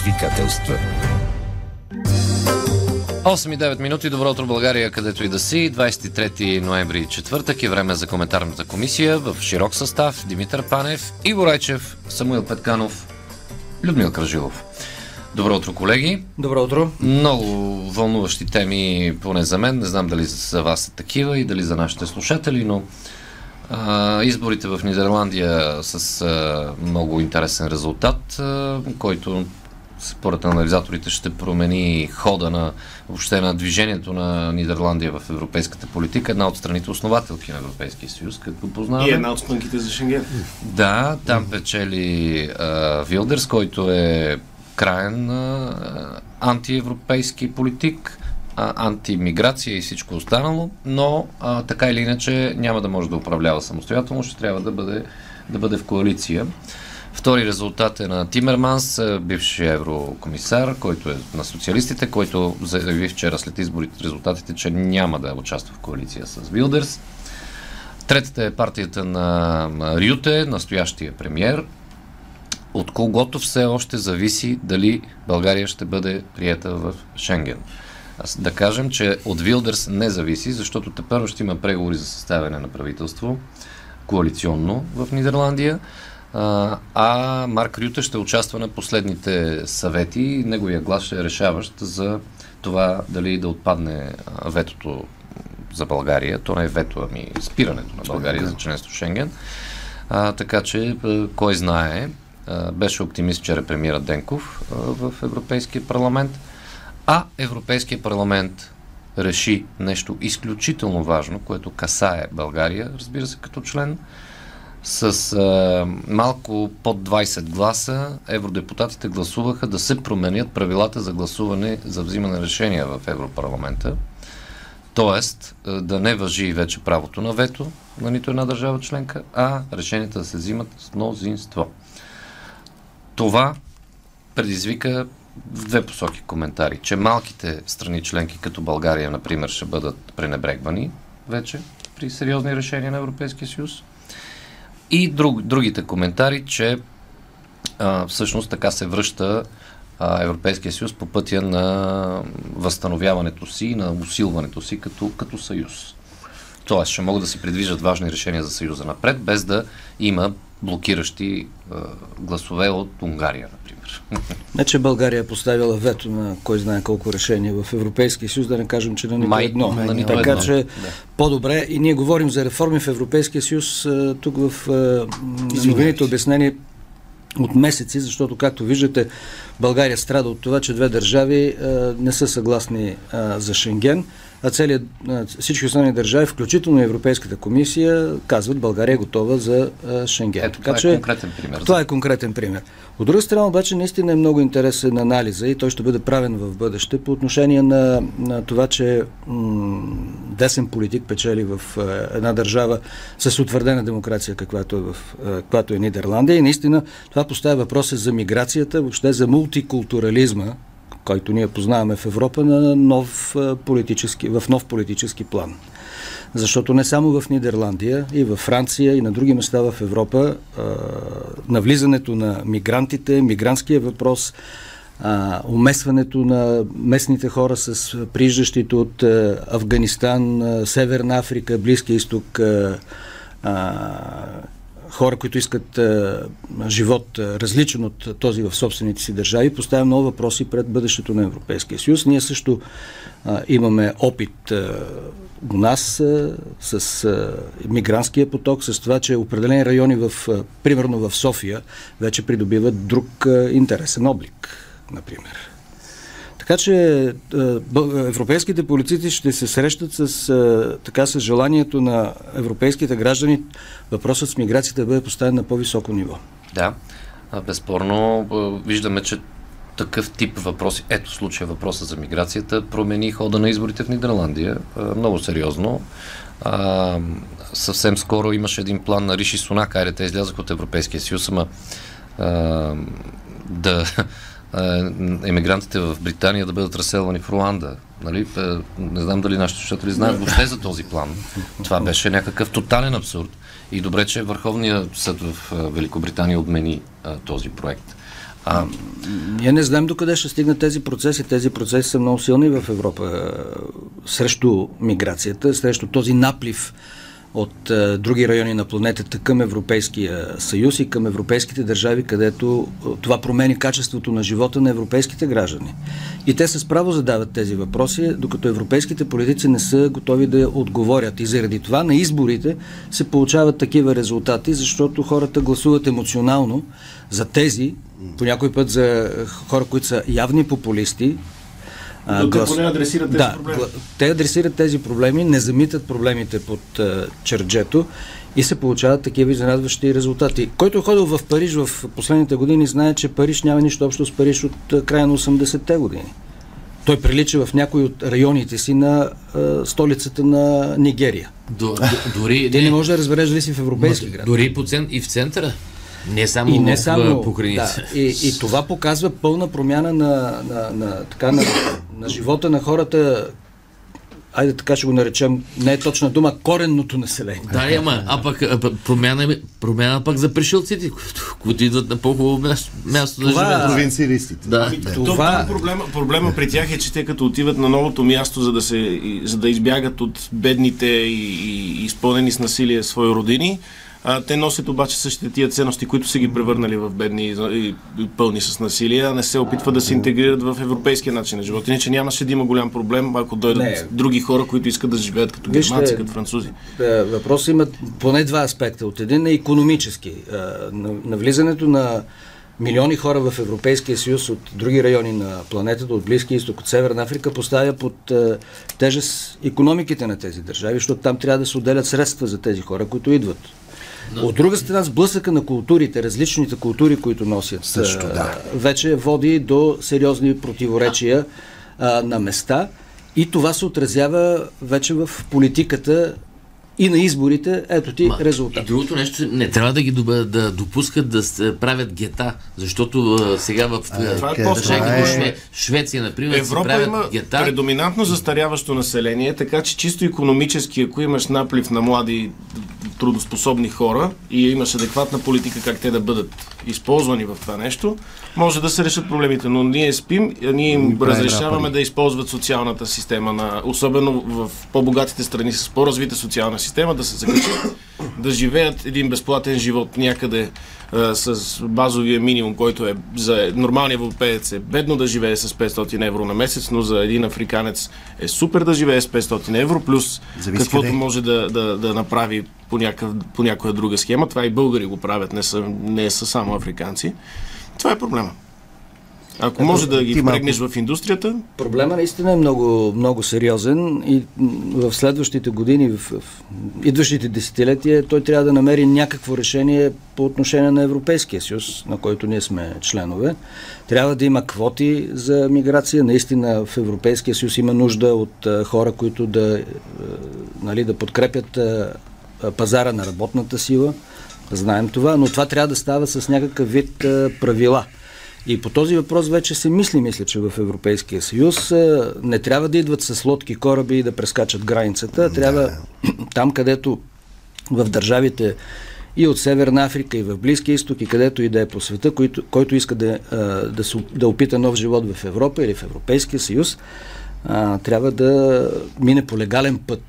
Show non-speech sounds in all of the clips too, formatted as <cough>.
предизвикателства. 8 и 9 минути. Добро утро, България, където и да си. 23 ноември, четвъртък е време за коментарната комисия в широк състав. Димитър Панев, Иво Райчев, Самуил Петканов, Людмил Кръжилов. Добро утро, колеги. Добро утро. Много вълнуващи теми, поне за мен. Не знам дали за вас са такива и дали за нашите слушатели, но а, изборите в Нидерландия с а, много интересен резултат, а, който според анализаторите ще промени хода на въобще на движението на Нидерландия в европейската политика. Една от страните основателки на Европейския съюз, като познаваме. И една от спънките за Шенген. Да, там печели а, Вилдерс, който е краен а, антиевропейски политик, антимиграция и всичко останало, но а, така или иначе няма да може да управлява самостоятелно, ще трябва да бъде, да бъде в коалиция. Втори резултат е на Тимерманс, бивши еврокомисар, който е на социалистите, който заяви вчера след изборите резултатите, че няма да участва в коалиция с Вилдерс. Третата е партията на Рюте, настоящия премьер, от когото все още зависи дали България ще бъде приета в Шенген. Да кажем, че от Вилдърс не зависи, защото те първо ще има преговори за съставяне на правителство, коалиционно в Нидерландия, а Марк Рюте ще участва на последните съвети неговия глас ще е решаващ за това дали да отпадне ветото за България. То не е вето, ами спирането на България за членство Шенген. А, така че, кой знае, беше оптимист вчера премиера Денков в Европейския парламент, а Европейския парламент реши нещо изключително важно, което касае България, разбира се, като член. С а, малко под 20 гласа евродепутатите гласуваха да се променят правилата за гласуване за взимане решения в Европарламента. Тоест да не въжи вече правото на вето на нито една държава членка, а решенията да се взимат с мнозинство. Това предизвика в две посоки коментари, че малките страни членки, като България, например, ще бъдат пренебрегвани вече при сериозни решения на Европейския съюз. И друг, другите коментари, че а, всъщност така се връща а, Европейския съюз по пътя на възстановяването си на усилването си като, като съюз. Тоест, ще могат да си предвижат важни решения за Съюза напред, без да има блокиращи а, гласове от Унгария, например. Не, че България е поставила вето на кой знае колко решения в Европейския съюз, да не кажем, че на нито Май, едно. на нито така едно. че Да. по-добре. И ние говорим за реформи в Европейския съюз а, тук в а, новините обяснени от месеци, защото, както виждате, България страда от това, че две държави а, не са съгласни за Шенген, а целият, всички останали държави, включително Европейската комисия, казват, България е готова за Шенген. Ето, това е конкретен пример. Това е конкретен пример. От друга страна, обаче, наистина е много интересен анализа и той ще бъде правен в бъдеще по отношение на, на това, че м- десен политик печели в е, една държава с утвърдена демокрация, каквато е, в, е, каквато е Нидерландия. И наистина това поставя въпроса за миграцията, въобще за мултикултурализма, който ние познаваме в Европа на нов, политически, в нов политически план. Защото не само в Нидерландия, и в Франция, и на други места в Европа, а, навлизането на мигрантите, мигрантския въпрос, а, умесването на местните хора с прииждащите от а, Афганистан, а, Северна Африка, Близкия изток, а, а, хора, които искат живот различен от този в собствените си държави, поставя много въпроси пред бъдещето на Европейския съюз. Ние също имаме опит у нас с мигрантския поток, с това, че определени райони, в, примерно в София, вече придобиват друг интересен облик, например. Така че бъ- европейските полицисти ще се срещат с, а, така, с желанието на европейските граждани въпросът с миграцията да бъде поставен на по-високо ниво. Да, безспорно а, виждаме, че такъв тип въпроси, ето случая въпроса за миграцията, промени хода на изборите в Нидерландия много сериозно. А, съвсем скоро имаше един план на Риши Сунак, айде те излязаха от Европейския съюз, ама да емигрантите в Британия да бъдат разселвани в Руанда. Нали? А, Не знам дали нашите слушатели знаят въобще за този план. Това беше някакъв тотален абсурд. И добре, че Върховният съд в а, Великобритания отмени а, този проект. А, ние не знаем докъде ще стигнат тези процеси. Тези процеси са много силни в Европа срещу миграцията, срещу този наплив от е, други райони на планетата към Европейския съюз и към европейските държави, където е, това промени качеството на живота на европейските граждани. И те с право задават тези въпроси, докато европейските политици не са готови да отговорят. И заради това на изборите се получават такива резултати, защото хората гласуват емоционално за тези, по някой път за хора, които са явни популисти, а, глас... поне адресират тези да, проблеми. Те адресират тези проблеми, не замитат проблемите под а, черджето и се получават такива изненадващи резултати. Който е ходил в Париж в последните години, знае, че Париж няма нищо общо с Париж от а, края на 80-те години. Той прилича в някои от районите си на а, столицата на Нигерия. До, дори, Ти не, не можеш да разбереш дали си в европейски град. Дори по цен, и в центъра. Не само, и не само граница. Да, и, и това показва пълна промяна на, на, на, така, на, на живота на хората, айде така ще го наречем, не е точна дума, коренното население. Да, ама, а пък промяна, промяна пък за пришелците, които идват на по-хубаво място, място това, да живеят. Провинциалистите. Да. Ами, да. Това... проблема, проблема при тях е, че те като отиват на новото място, за да, се, за да избягат от бедните и, и изпълнени с насилие свои родини, а, те носят обаче същите тия ценности, които са ги превърнали в бедни и, пълни с насилие, а не се опитват да се интегрират в европейския начин на живота. Иначе нямаше да има голям проблем, ако дойдат не. други хора, които искат да живеят като германци, като французи. Да, въпросът има поне два аспекта. От един е економически. На, на влизането на милиони хора в Европейския съюз от други райони на планетата, от Близкия изток, от Северна Африка, поставя под е, тежест економиките на тези държави, защото там трябва да се отделят средства за тези хора, които идват. От друга страна, сблъсъка на културите, различните култури, които носят, Също, да. вече води до сериозни противоречия а, на места и това се отразява вече в политиката и на изборите, ето ти Ма, резултат. И другото нещо, не трябва да ги да, да допускат да правят гета, защото а, сега в а, е, е... Швеция, например, Европа правят има гета. предоминантно застаряващо население, така че чисто економически, ако имаш наплив на млади трудоспособни хора и имаш адекватна политика как те да бъдат използвани в това нещо, може да се решат проблемите. Но ние спим, ние им разрешаваме да използват социалната система, на, особено в по-богатите страни с по-развита социална система, да се закачат, да живеят един безплатен живот някъде а, с базовия минимум, който е за нормалния европеец е бедно да живее с 500 евро на месец, но за един африканец е супер да живее с 500 евро, плюс Зависи каквото къде. може да, да, да направи по, някакъв, по някоя друга схема. Това и българи го правят, не са, не са само африканци. Това е проблема. Ако може да ги впрегнеш в индустрията. Проблема наистина е много, много сериозен и в следващите години, в, в идващите десетилетия, той трябва да намери някакво решение по отношение на Европейския съюз, на който ние сме членове. Трябва да има квоти за миграция. Наистина в Европейския съюз има нужда от а, хора, които да, а, нали, да подкрепят а, пазара на работната сила. Знаем това, но това трябва да става с някакъв вид правила – и по този въпрос вече се мисли, мисля, че в Европейския съюз не трябва да идват с лодки кораби и да прескачат границата. Трябва <clears throat> там, където в държавите и от Северна Африка, и в Близкия изток, и където и да е по света, който, който иска да, да, да опита нов живот в Европа или в Европейския съюз, трябва да мине по легален път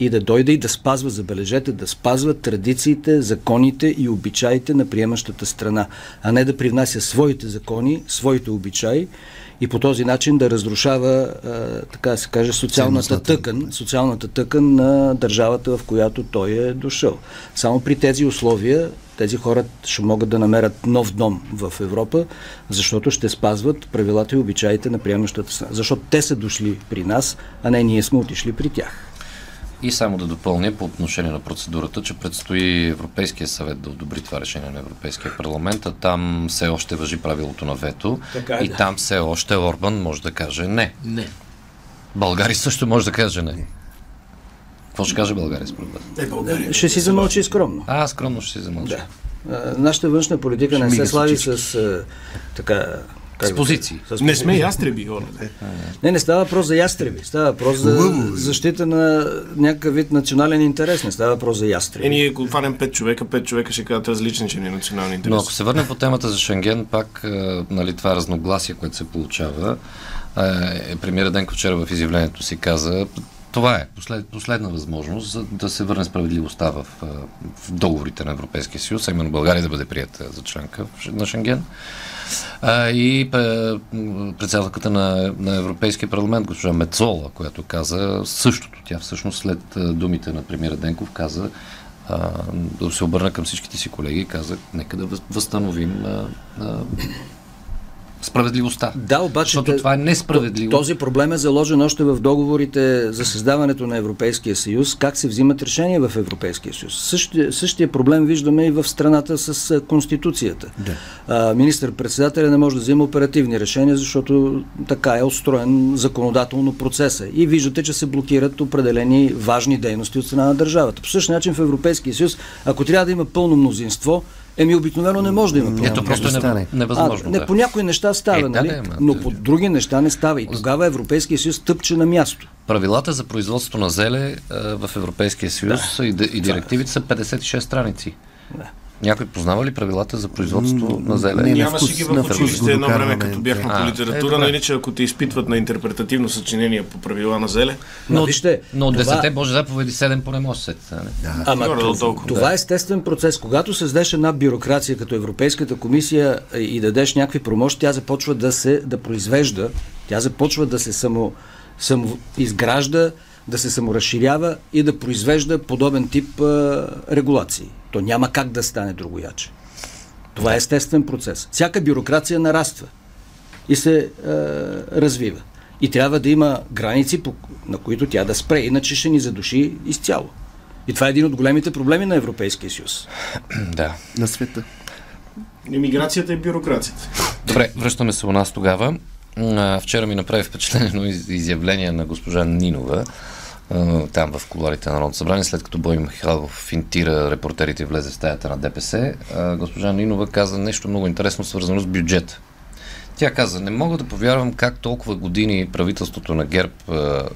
и да дойде и да спазва, забележете, да спазва традициите, законите и обичаите на приемащата страна, а не да привнася своите закони, своите обичаи и по този начин да разрушава, а, така да се каже, социалната тъкан, социалната тъкан на държавата, в която той е дошъл. Само при тези условия тези хора ще могат да намерят нов дом в Европа, защото ще спазват правилата и обичаите на приемащата страна. Защото те са дошли при нас, а не ние сме отишли при тях. И само да допълня по отношение на процедурата, че предстои Европейския съвет да одобри това решение на Европейския парламент, а там все още въжи правилото на вето така е, и да. там все още Орбан може да каже не. Не. България също може да каже не. Какво ще каже България според вас? Е, България. Ще си замълчи скромно. А, скромно ще си замълчи. Да. нашата външна политика ще не се слави с така С позиции. С Не сме ястреби, Оле. Не, не става въпрос за ястреби. Става въпрос за защита на някакъв вид национален интерес. Не става въпрос за ястреби. Е, ние ако хванем пет човека, пет човека ще кажат различни, че ни е национални интерес. Но ако се върнем по темата за Шенген, пак нали, това разногласие, което се получава, е, премиера Денко вчера в изявлението си каза, това е послед, последна възможност за да се върне справедливостта в, в договорите на Европейския съюз, а именно България да бъде прията за членка на Шенген. А, и председателката на, на Европейския парламент, госпожа Мецола, която каза същото. Тя всъщност след думите на премиера Денков каза да се обърна към всичките си колеги и каза, нека да възстановим а, а, справедливостта. Да, обаче. Защото това е несправедливо. Този проблем е заложен още в договорите за създаването на Европейския съюз, как се взимат решения в Европейския съюз. Същия, същия проблем виждаме и в страната с Конституцията. Да. Министър-председателя не може да взима оперативни решения, защото така е устроен законодателно процеса. И виждате, че се блокират определени важни дейности от страна на държавата. По същия начин в Европейския съюз, ако трябва да има пълно мнозинство, Еми, обикновено не може да има Ето просто да стане. невъзможно. А, не, да. по някои неща става, е, нали? Да, да, но по други неща не става. И тогава Европейския съюз тъпче на място. Правилата за производство на зеле в Европейския съюз да. и, и директивите са 56 страници. Да. Някой познава ли правилата за производство на зеле? Не, Нямаше ги в училище едно време, като бяхме по литература, но иначе ако те изпитват на интерпретативно съчинение по правила на зеле. Но, вижте, но от това... 10 Божи заповеди 7 поне може да се. Да. Ама това е естествен процес. Когато създадеш една бюрокрация като Европейската комисия и дадеш някакви промощи, тя започва да се да произвежда, тя започва да се само, само изгражда, да се саморазширява и да произвежда подобен тип а, регулации. То няма как да стане другояче. Това е естествен процес. Всяка бюрокрация нараства и се а, развива. И трябва да има граници, по, на които тя да спре, иначе ще ни задуши изцяло. И това е един от големите проблеми на Европейския съюз. <clears throat> Да. На света. Имиграцията и бюрокрацията. Добре, връщаме се у нас тогава. Вчера ми направи впечатлено изявление на госпожа Нинова, там в коларите на Народното събрание, след като Бой Михайлов финтира репортерите и влезе в стаята на ДПС, госпожа Нинова каза нещо много интересно, свързано с бюджет. Тя каза, не мога да повярвам как толкова години правителството на ГЕРБ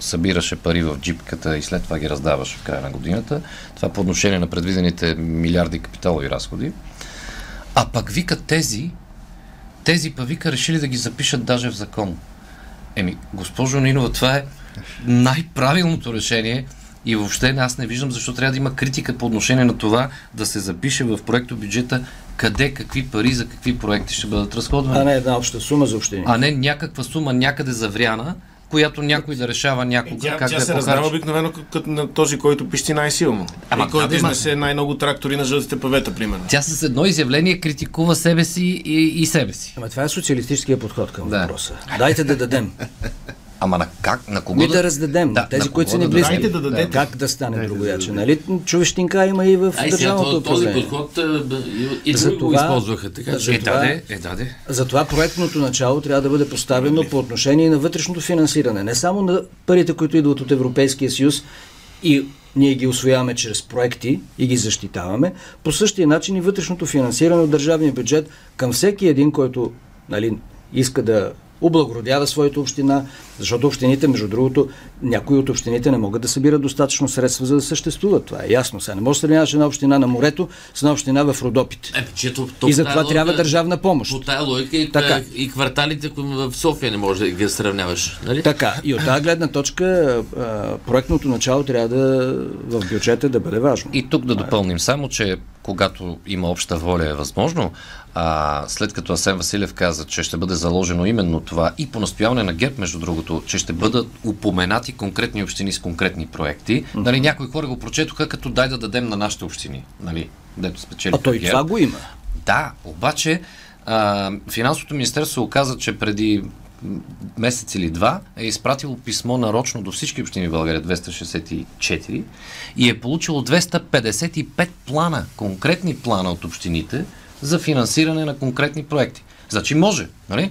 събираше пари в джипката и след това ги раздаваше в края на годината. Това по отношение на предвидените милиарди капиталови разходи. А пък вика тези, тези па вика решили да ги запишат даже в закон. Еми, госпожо Нинова, това е най-правилното решение и въобще аз не виждам защо трябва да има критика по отношение на това да се запише в проекто бюджета къде, какви пари, за какви проекти ще бъдат разходвани. А не една обща сума за общини. А не някаква сума някъде завряна, която някой да решава някога тя, как тя да се раздава обикновено като на този, който пищи най-силно. Ама и който изнесе най-много трактори на жълтите павета, примерно. Тя с едно изявление критикува себе си и, и себе си. Ама това е социалистическия подход към да. въпроса. Дайте да дадем. Ама на как? На кого? Ми да, да раздадем. Да, тези, които са ни близки. Дайте да дадете. Как да стане да, другояче? Нали? Човещинка има и в Ай, държавното този подход и други го използваха. Така, че... Е, даде, е, даде. Затова проектното начало трябва да бъде поставено по отношение на вътрешното финансиране. Не само на парите, които идват от Европейския съюз и ние ги освояваме чрез проекти и ги защитаваме. По същия начин и вътрешното финансиране от държавния бюджет към всеки един, който нали, иска да облагородява своята община, защото общините, между другото, някои от общините не могат да събират достатъчно средства, за да съществуват. Това е ясно. Сега не може да сравняваш една община на морето с една община в Родопите. Е, че, то, то, и за това трябва държавна помощ. По тая логика и, така. и кварталите в София не може да ги сравняваш. Нали? Така. И от тази гледна точка проектното начало трябва да в бюджета да бъде важно. И тук да допълним само, че когато има обща воля е възможно, а, след като Асен Василев каза, че ще бъде заложено именно това и по настояване на ГЕРБ, между другото, че ще бъдат упоменати конкретни общини с конкретни проекти, mm-hmm. нали, някои хора го прочетоха като дай да дадем на нашите общини, нали, дето спечели. А той ГЕРБ. това го има. Да, обаче а, финансовото министерство оказа, че преди месец или два е изпратило писмо нарочно до всички общини в България, 264, и е получило 255 плана, конкретни плана от общините за финансиране на конкретни проекти. Значи може, нали?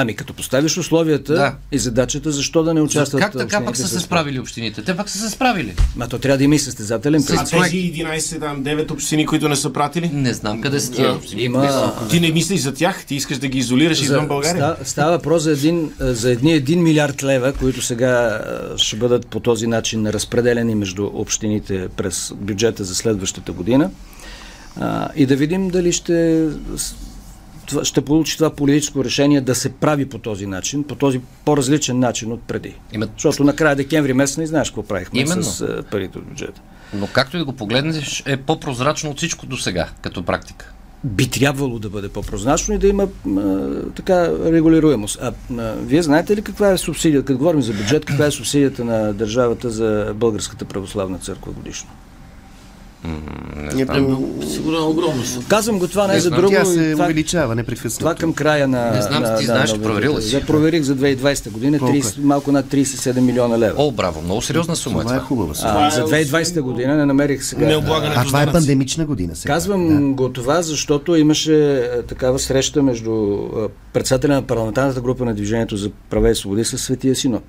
Ами като поставиш условията Да. и задачата, защо да не участват Как така пък са се справили общините? Те пък са се справили. Ма то трябва да има и състезателен А принцип. тези 11, там 9 общини, които не са пратили? Не знам къде са тия общини. Има... Ти не мислиш за тях, ти искаш да ги изолираш извън България. ста- Става въпрос за, един, а, за едни 1 милиард лева, които сега а, ще бъдат по този начин разпределени между общините през бюджета за следващата година. А, и да видим дали ще, ще получи това политическо решение да се прави по този начин, по този по-различен начин от преди. Има- Защото накрая декември месец не знаеш какво правихме Именно. с парите от бюджета. Но както и да го погледнеш, е по-прозрачно от всичко до сега, като практика. би трябвало да бъде по-прозрачно и да има а, така регулируемост. А, а вие знаете ли каква е субсидията, като говорим за бюджет, каква е субсидията на държавата за Българската православна църква годишно? Не знам. Сигурно е огромно. Казвам го това не, Не за друго. Тя се това, увеличава непрекъснато. това към края на... Не знам, на, ти на- знаеш, на- проверил ли си? Я проверих за 2020 година, Колко е? 30, малко над 37 милиона лева. О, браво, много сериозна сума е Това е това. хубава сума. А, за 2020 година не намерих сега. Необлагането А с това е пандемична година сега. Казвам го това, защото имаше а, такава среща между а, председателя на парламентарната група на Движението за права и свободи с Светия Синод.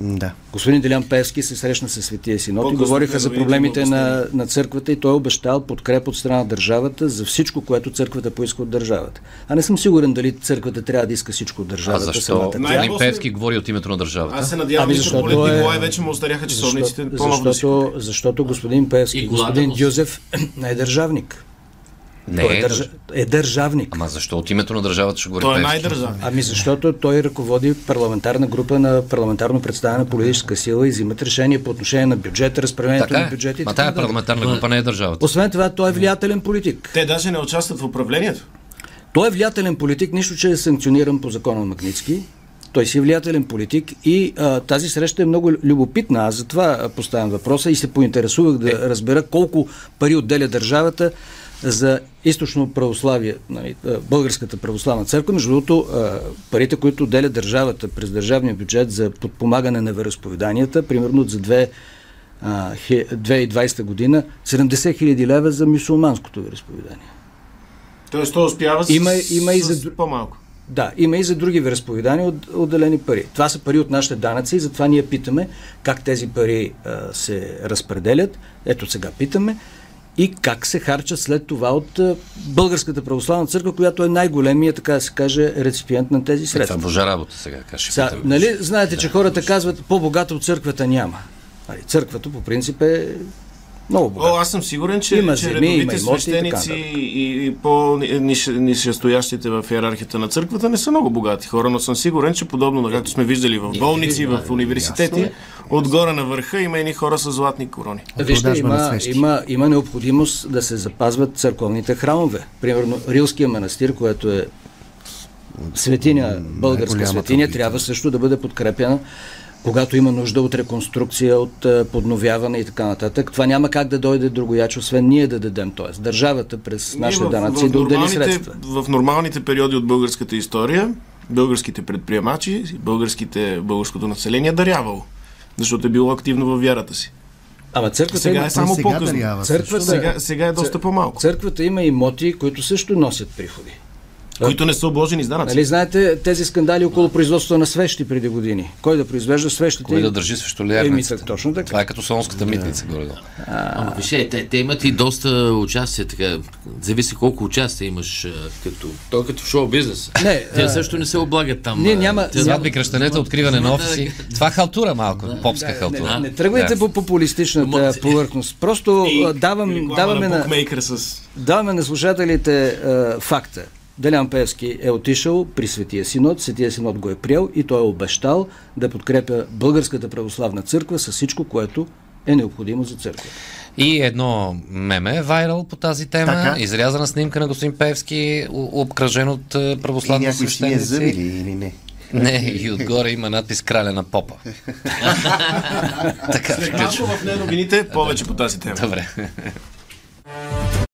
Да. Господин Делян Певски се срещна с Светия Синод и говориха за проблемите на, на църквата и той е обещал подкреп от страна на държавата за всичко, което църквата поиска от държавата. А не съм сигурен дали църквата трябва да иска всичко от А държавата. защо. Най- Господин после- Певски говори от името на държавата? Аз се надявам, Ами, защото защото е- Николай вече му остаряха часовниците. Защо, си защото, защото господин Певски, И господин. Дюзев <clears throat> не е държавник. Не, той е, е, държа... е държавник. Ама защо от името на държавата ще говори Той е най-държавен. Ами защото той ръководи парламентарна група на парламентарно представена политическа сила и взимат решение по отношение на бюджета, разпределението Така на е. Ма така тая парламентарна група не е държавата. Освен това, той е влиятелен политик. Те даже не участват в управлението. Той е влиятелен политик, нищо, че е санкциониран по закона на Магницки. Той си е влиятелен политик и а, тази среща е много любопитна. Аз затова а, поставям въпроса и се поинтересувах да разбера колко пари отделя държавата за източно православие, нали, Българската православна църква. Между другото, парите, които отделя държавата през държавния бюджет за подпомагане на вероисповеданията, примерно за две, а, хе- 2020 година, 70 хиляди лева за мюсулманското вероисповедание. Тоест той успява с, Има- има и за- по-малко. Да, има и за други вероисповедания от, отделени пари. Това са пари от нашите данъци и затова ние питаме как тези пари а, се разпределят. Ето сега питаме. И как се харчат след това от Българската православна църква, която е най-големия, така да се каже, реципиент на тези Е, това средства. божа работа сега, как ще Са, нали, знаете, че хората казват, по-богата от църквата няма. Нали, църквата по принцип е много О, богата. аз съм сигурен, че, Има че земи, редовите има имоти и свещеници и, и по-нишестоящите в иерархията на църквата не са много богати хора, но съм сигурен, че подобно на както сме виждали в болници, в университети, отгоре на върха има едни хора с златни корони. Вижте, има, има, има необходимост да се запазват църковните храмове. Примерно Рилския манастир, което е светиня, българска светиня, трябва също да бъде подкрепена когато има нужда от реконструкция, от е, подновяване и така нататък. Това няма как да дойде другояч, освен ние да дадем, т.е. държавата през нашите данъци да отдели средства. в нормалните периоди от българската история, българските предприемачи, българските, българското население е дарявало, защото е било активно във вярата си. Ама църквата, Сега има, е само по-късно. Църквата-. Сега, сега е доста по-малко, църквата има имоти, които също носят приходи. Които не са обложени с данъци. Нали знаете тези скандали около производството на свещи преди години? Кой да произвежда свещите? Кой да държи срещу Еми, точно така. Това е като Солонската митница, горе Ама виж, е, те, те имат и доста участие, така. Зависи колко участие имаш а, като. Той като шоу бизнес. Не, те а, също не се облагат там. ние а, няма- те- Сватби, кръщенета, откриване на офиси. Това халтура малко, попска халтура. Не, не тръгвайте Да. по популистичната Ама- повърхност. Просто И а, давам, даваме, на на, букмейкър с... даваме на слушателите а, факта. Делян Певски е отишъл при Светия Синод, Светия Синод го е приел и той е обещал да подкрепя Българската православна църква с всичко, което е необходимо за църква. И едно меме е вайрал по тази тема. Така. Изрязана снимка на господин Певски, обкръжен от е, И православни някой ще ни е свещеници. завили или не. Не, и отгоре има надпис краля на попа. <laughs> така, След малко в неновините повече по тази тема. Добре.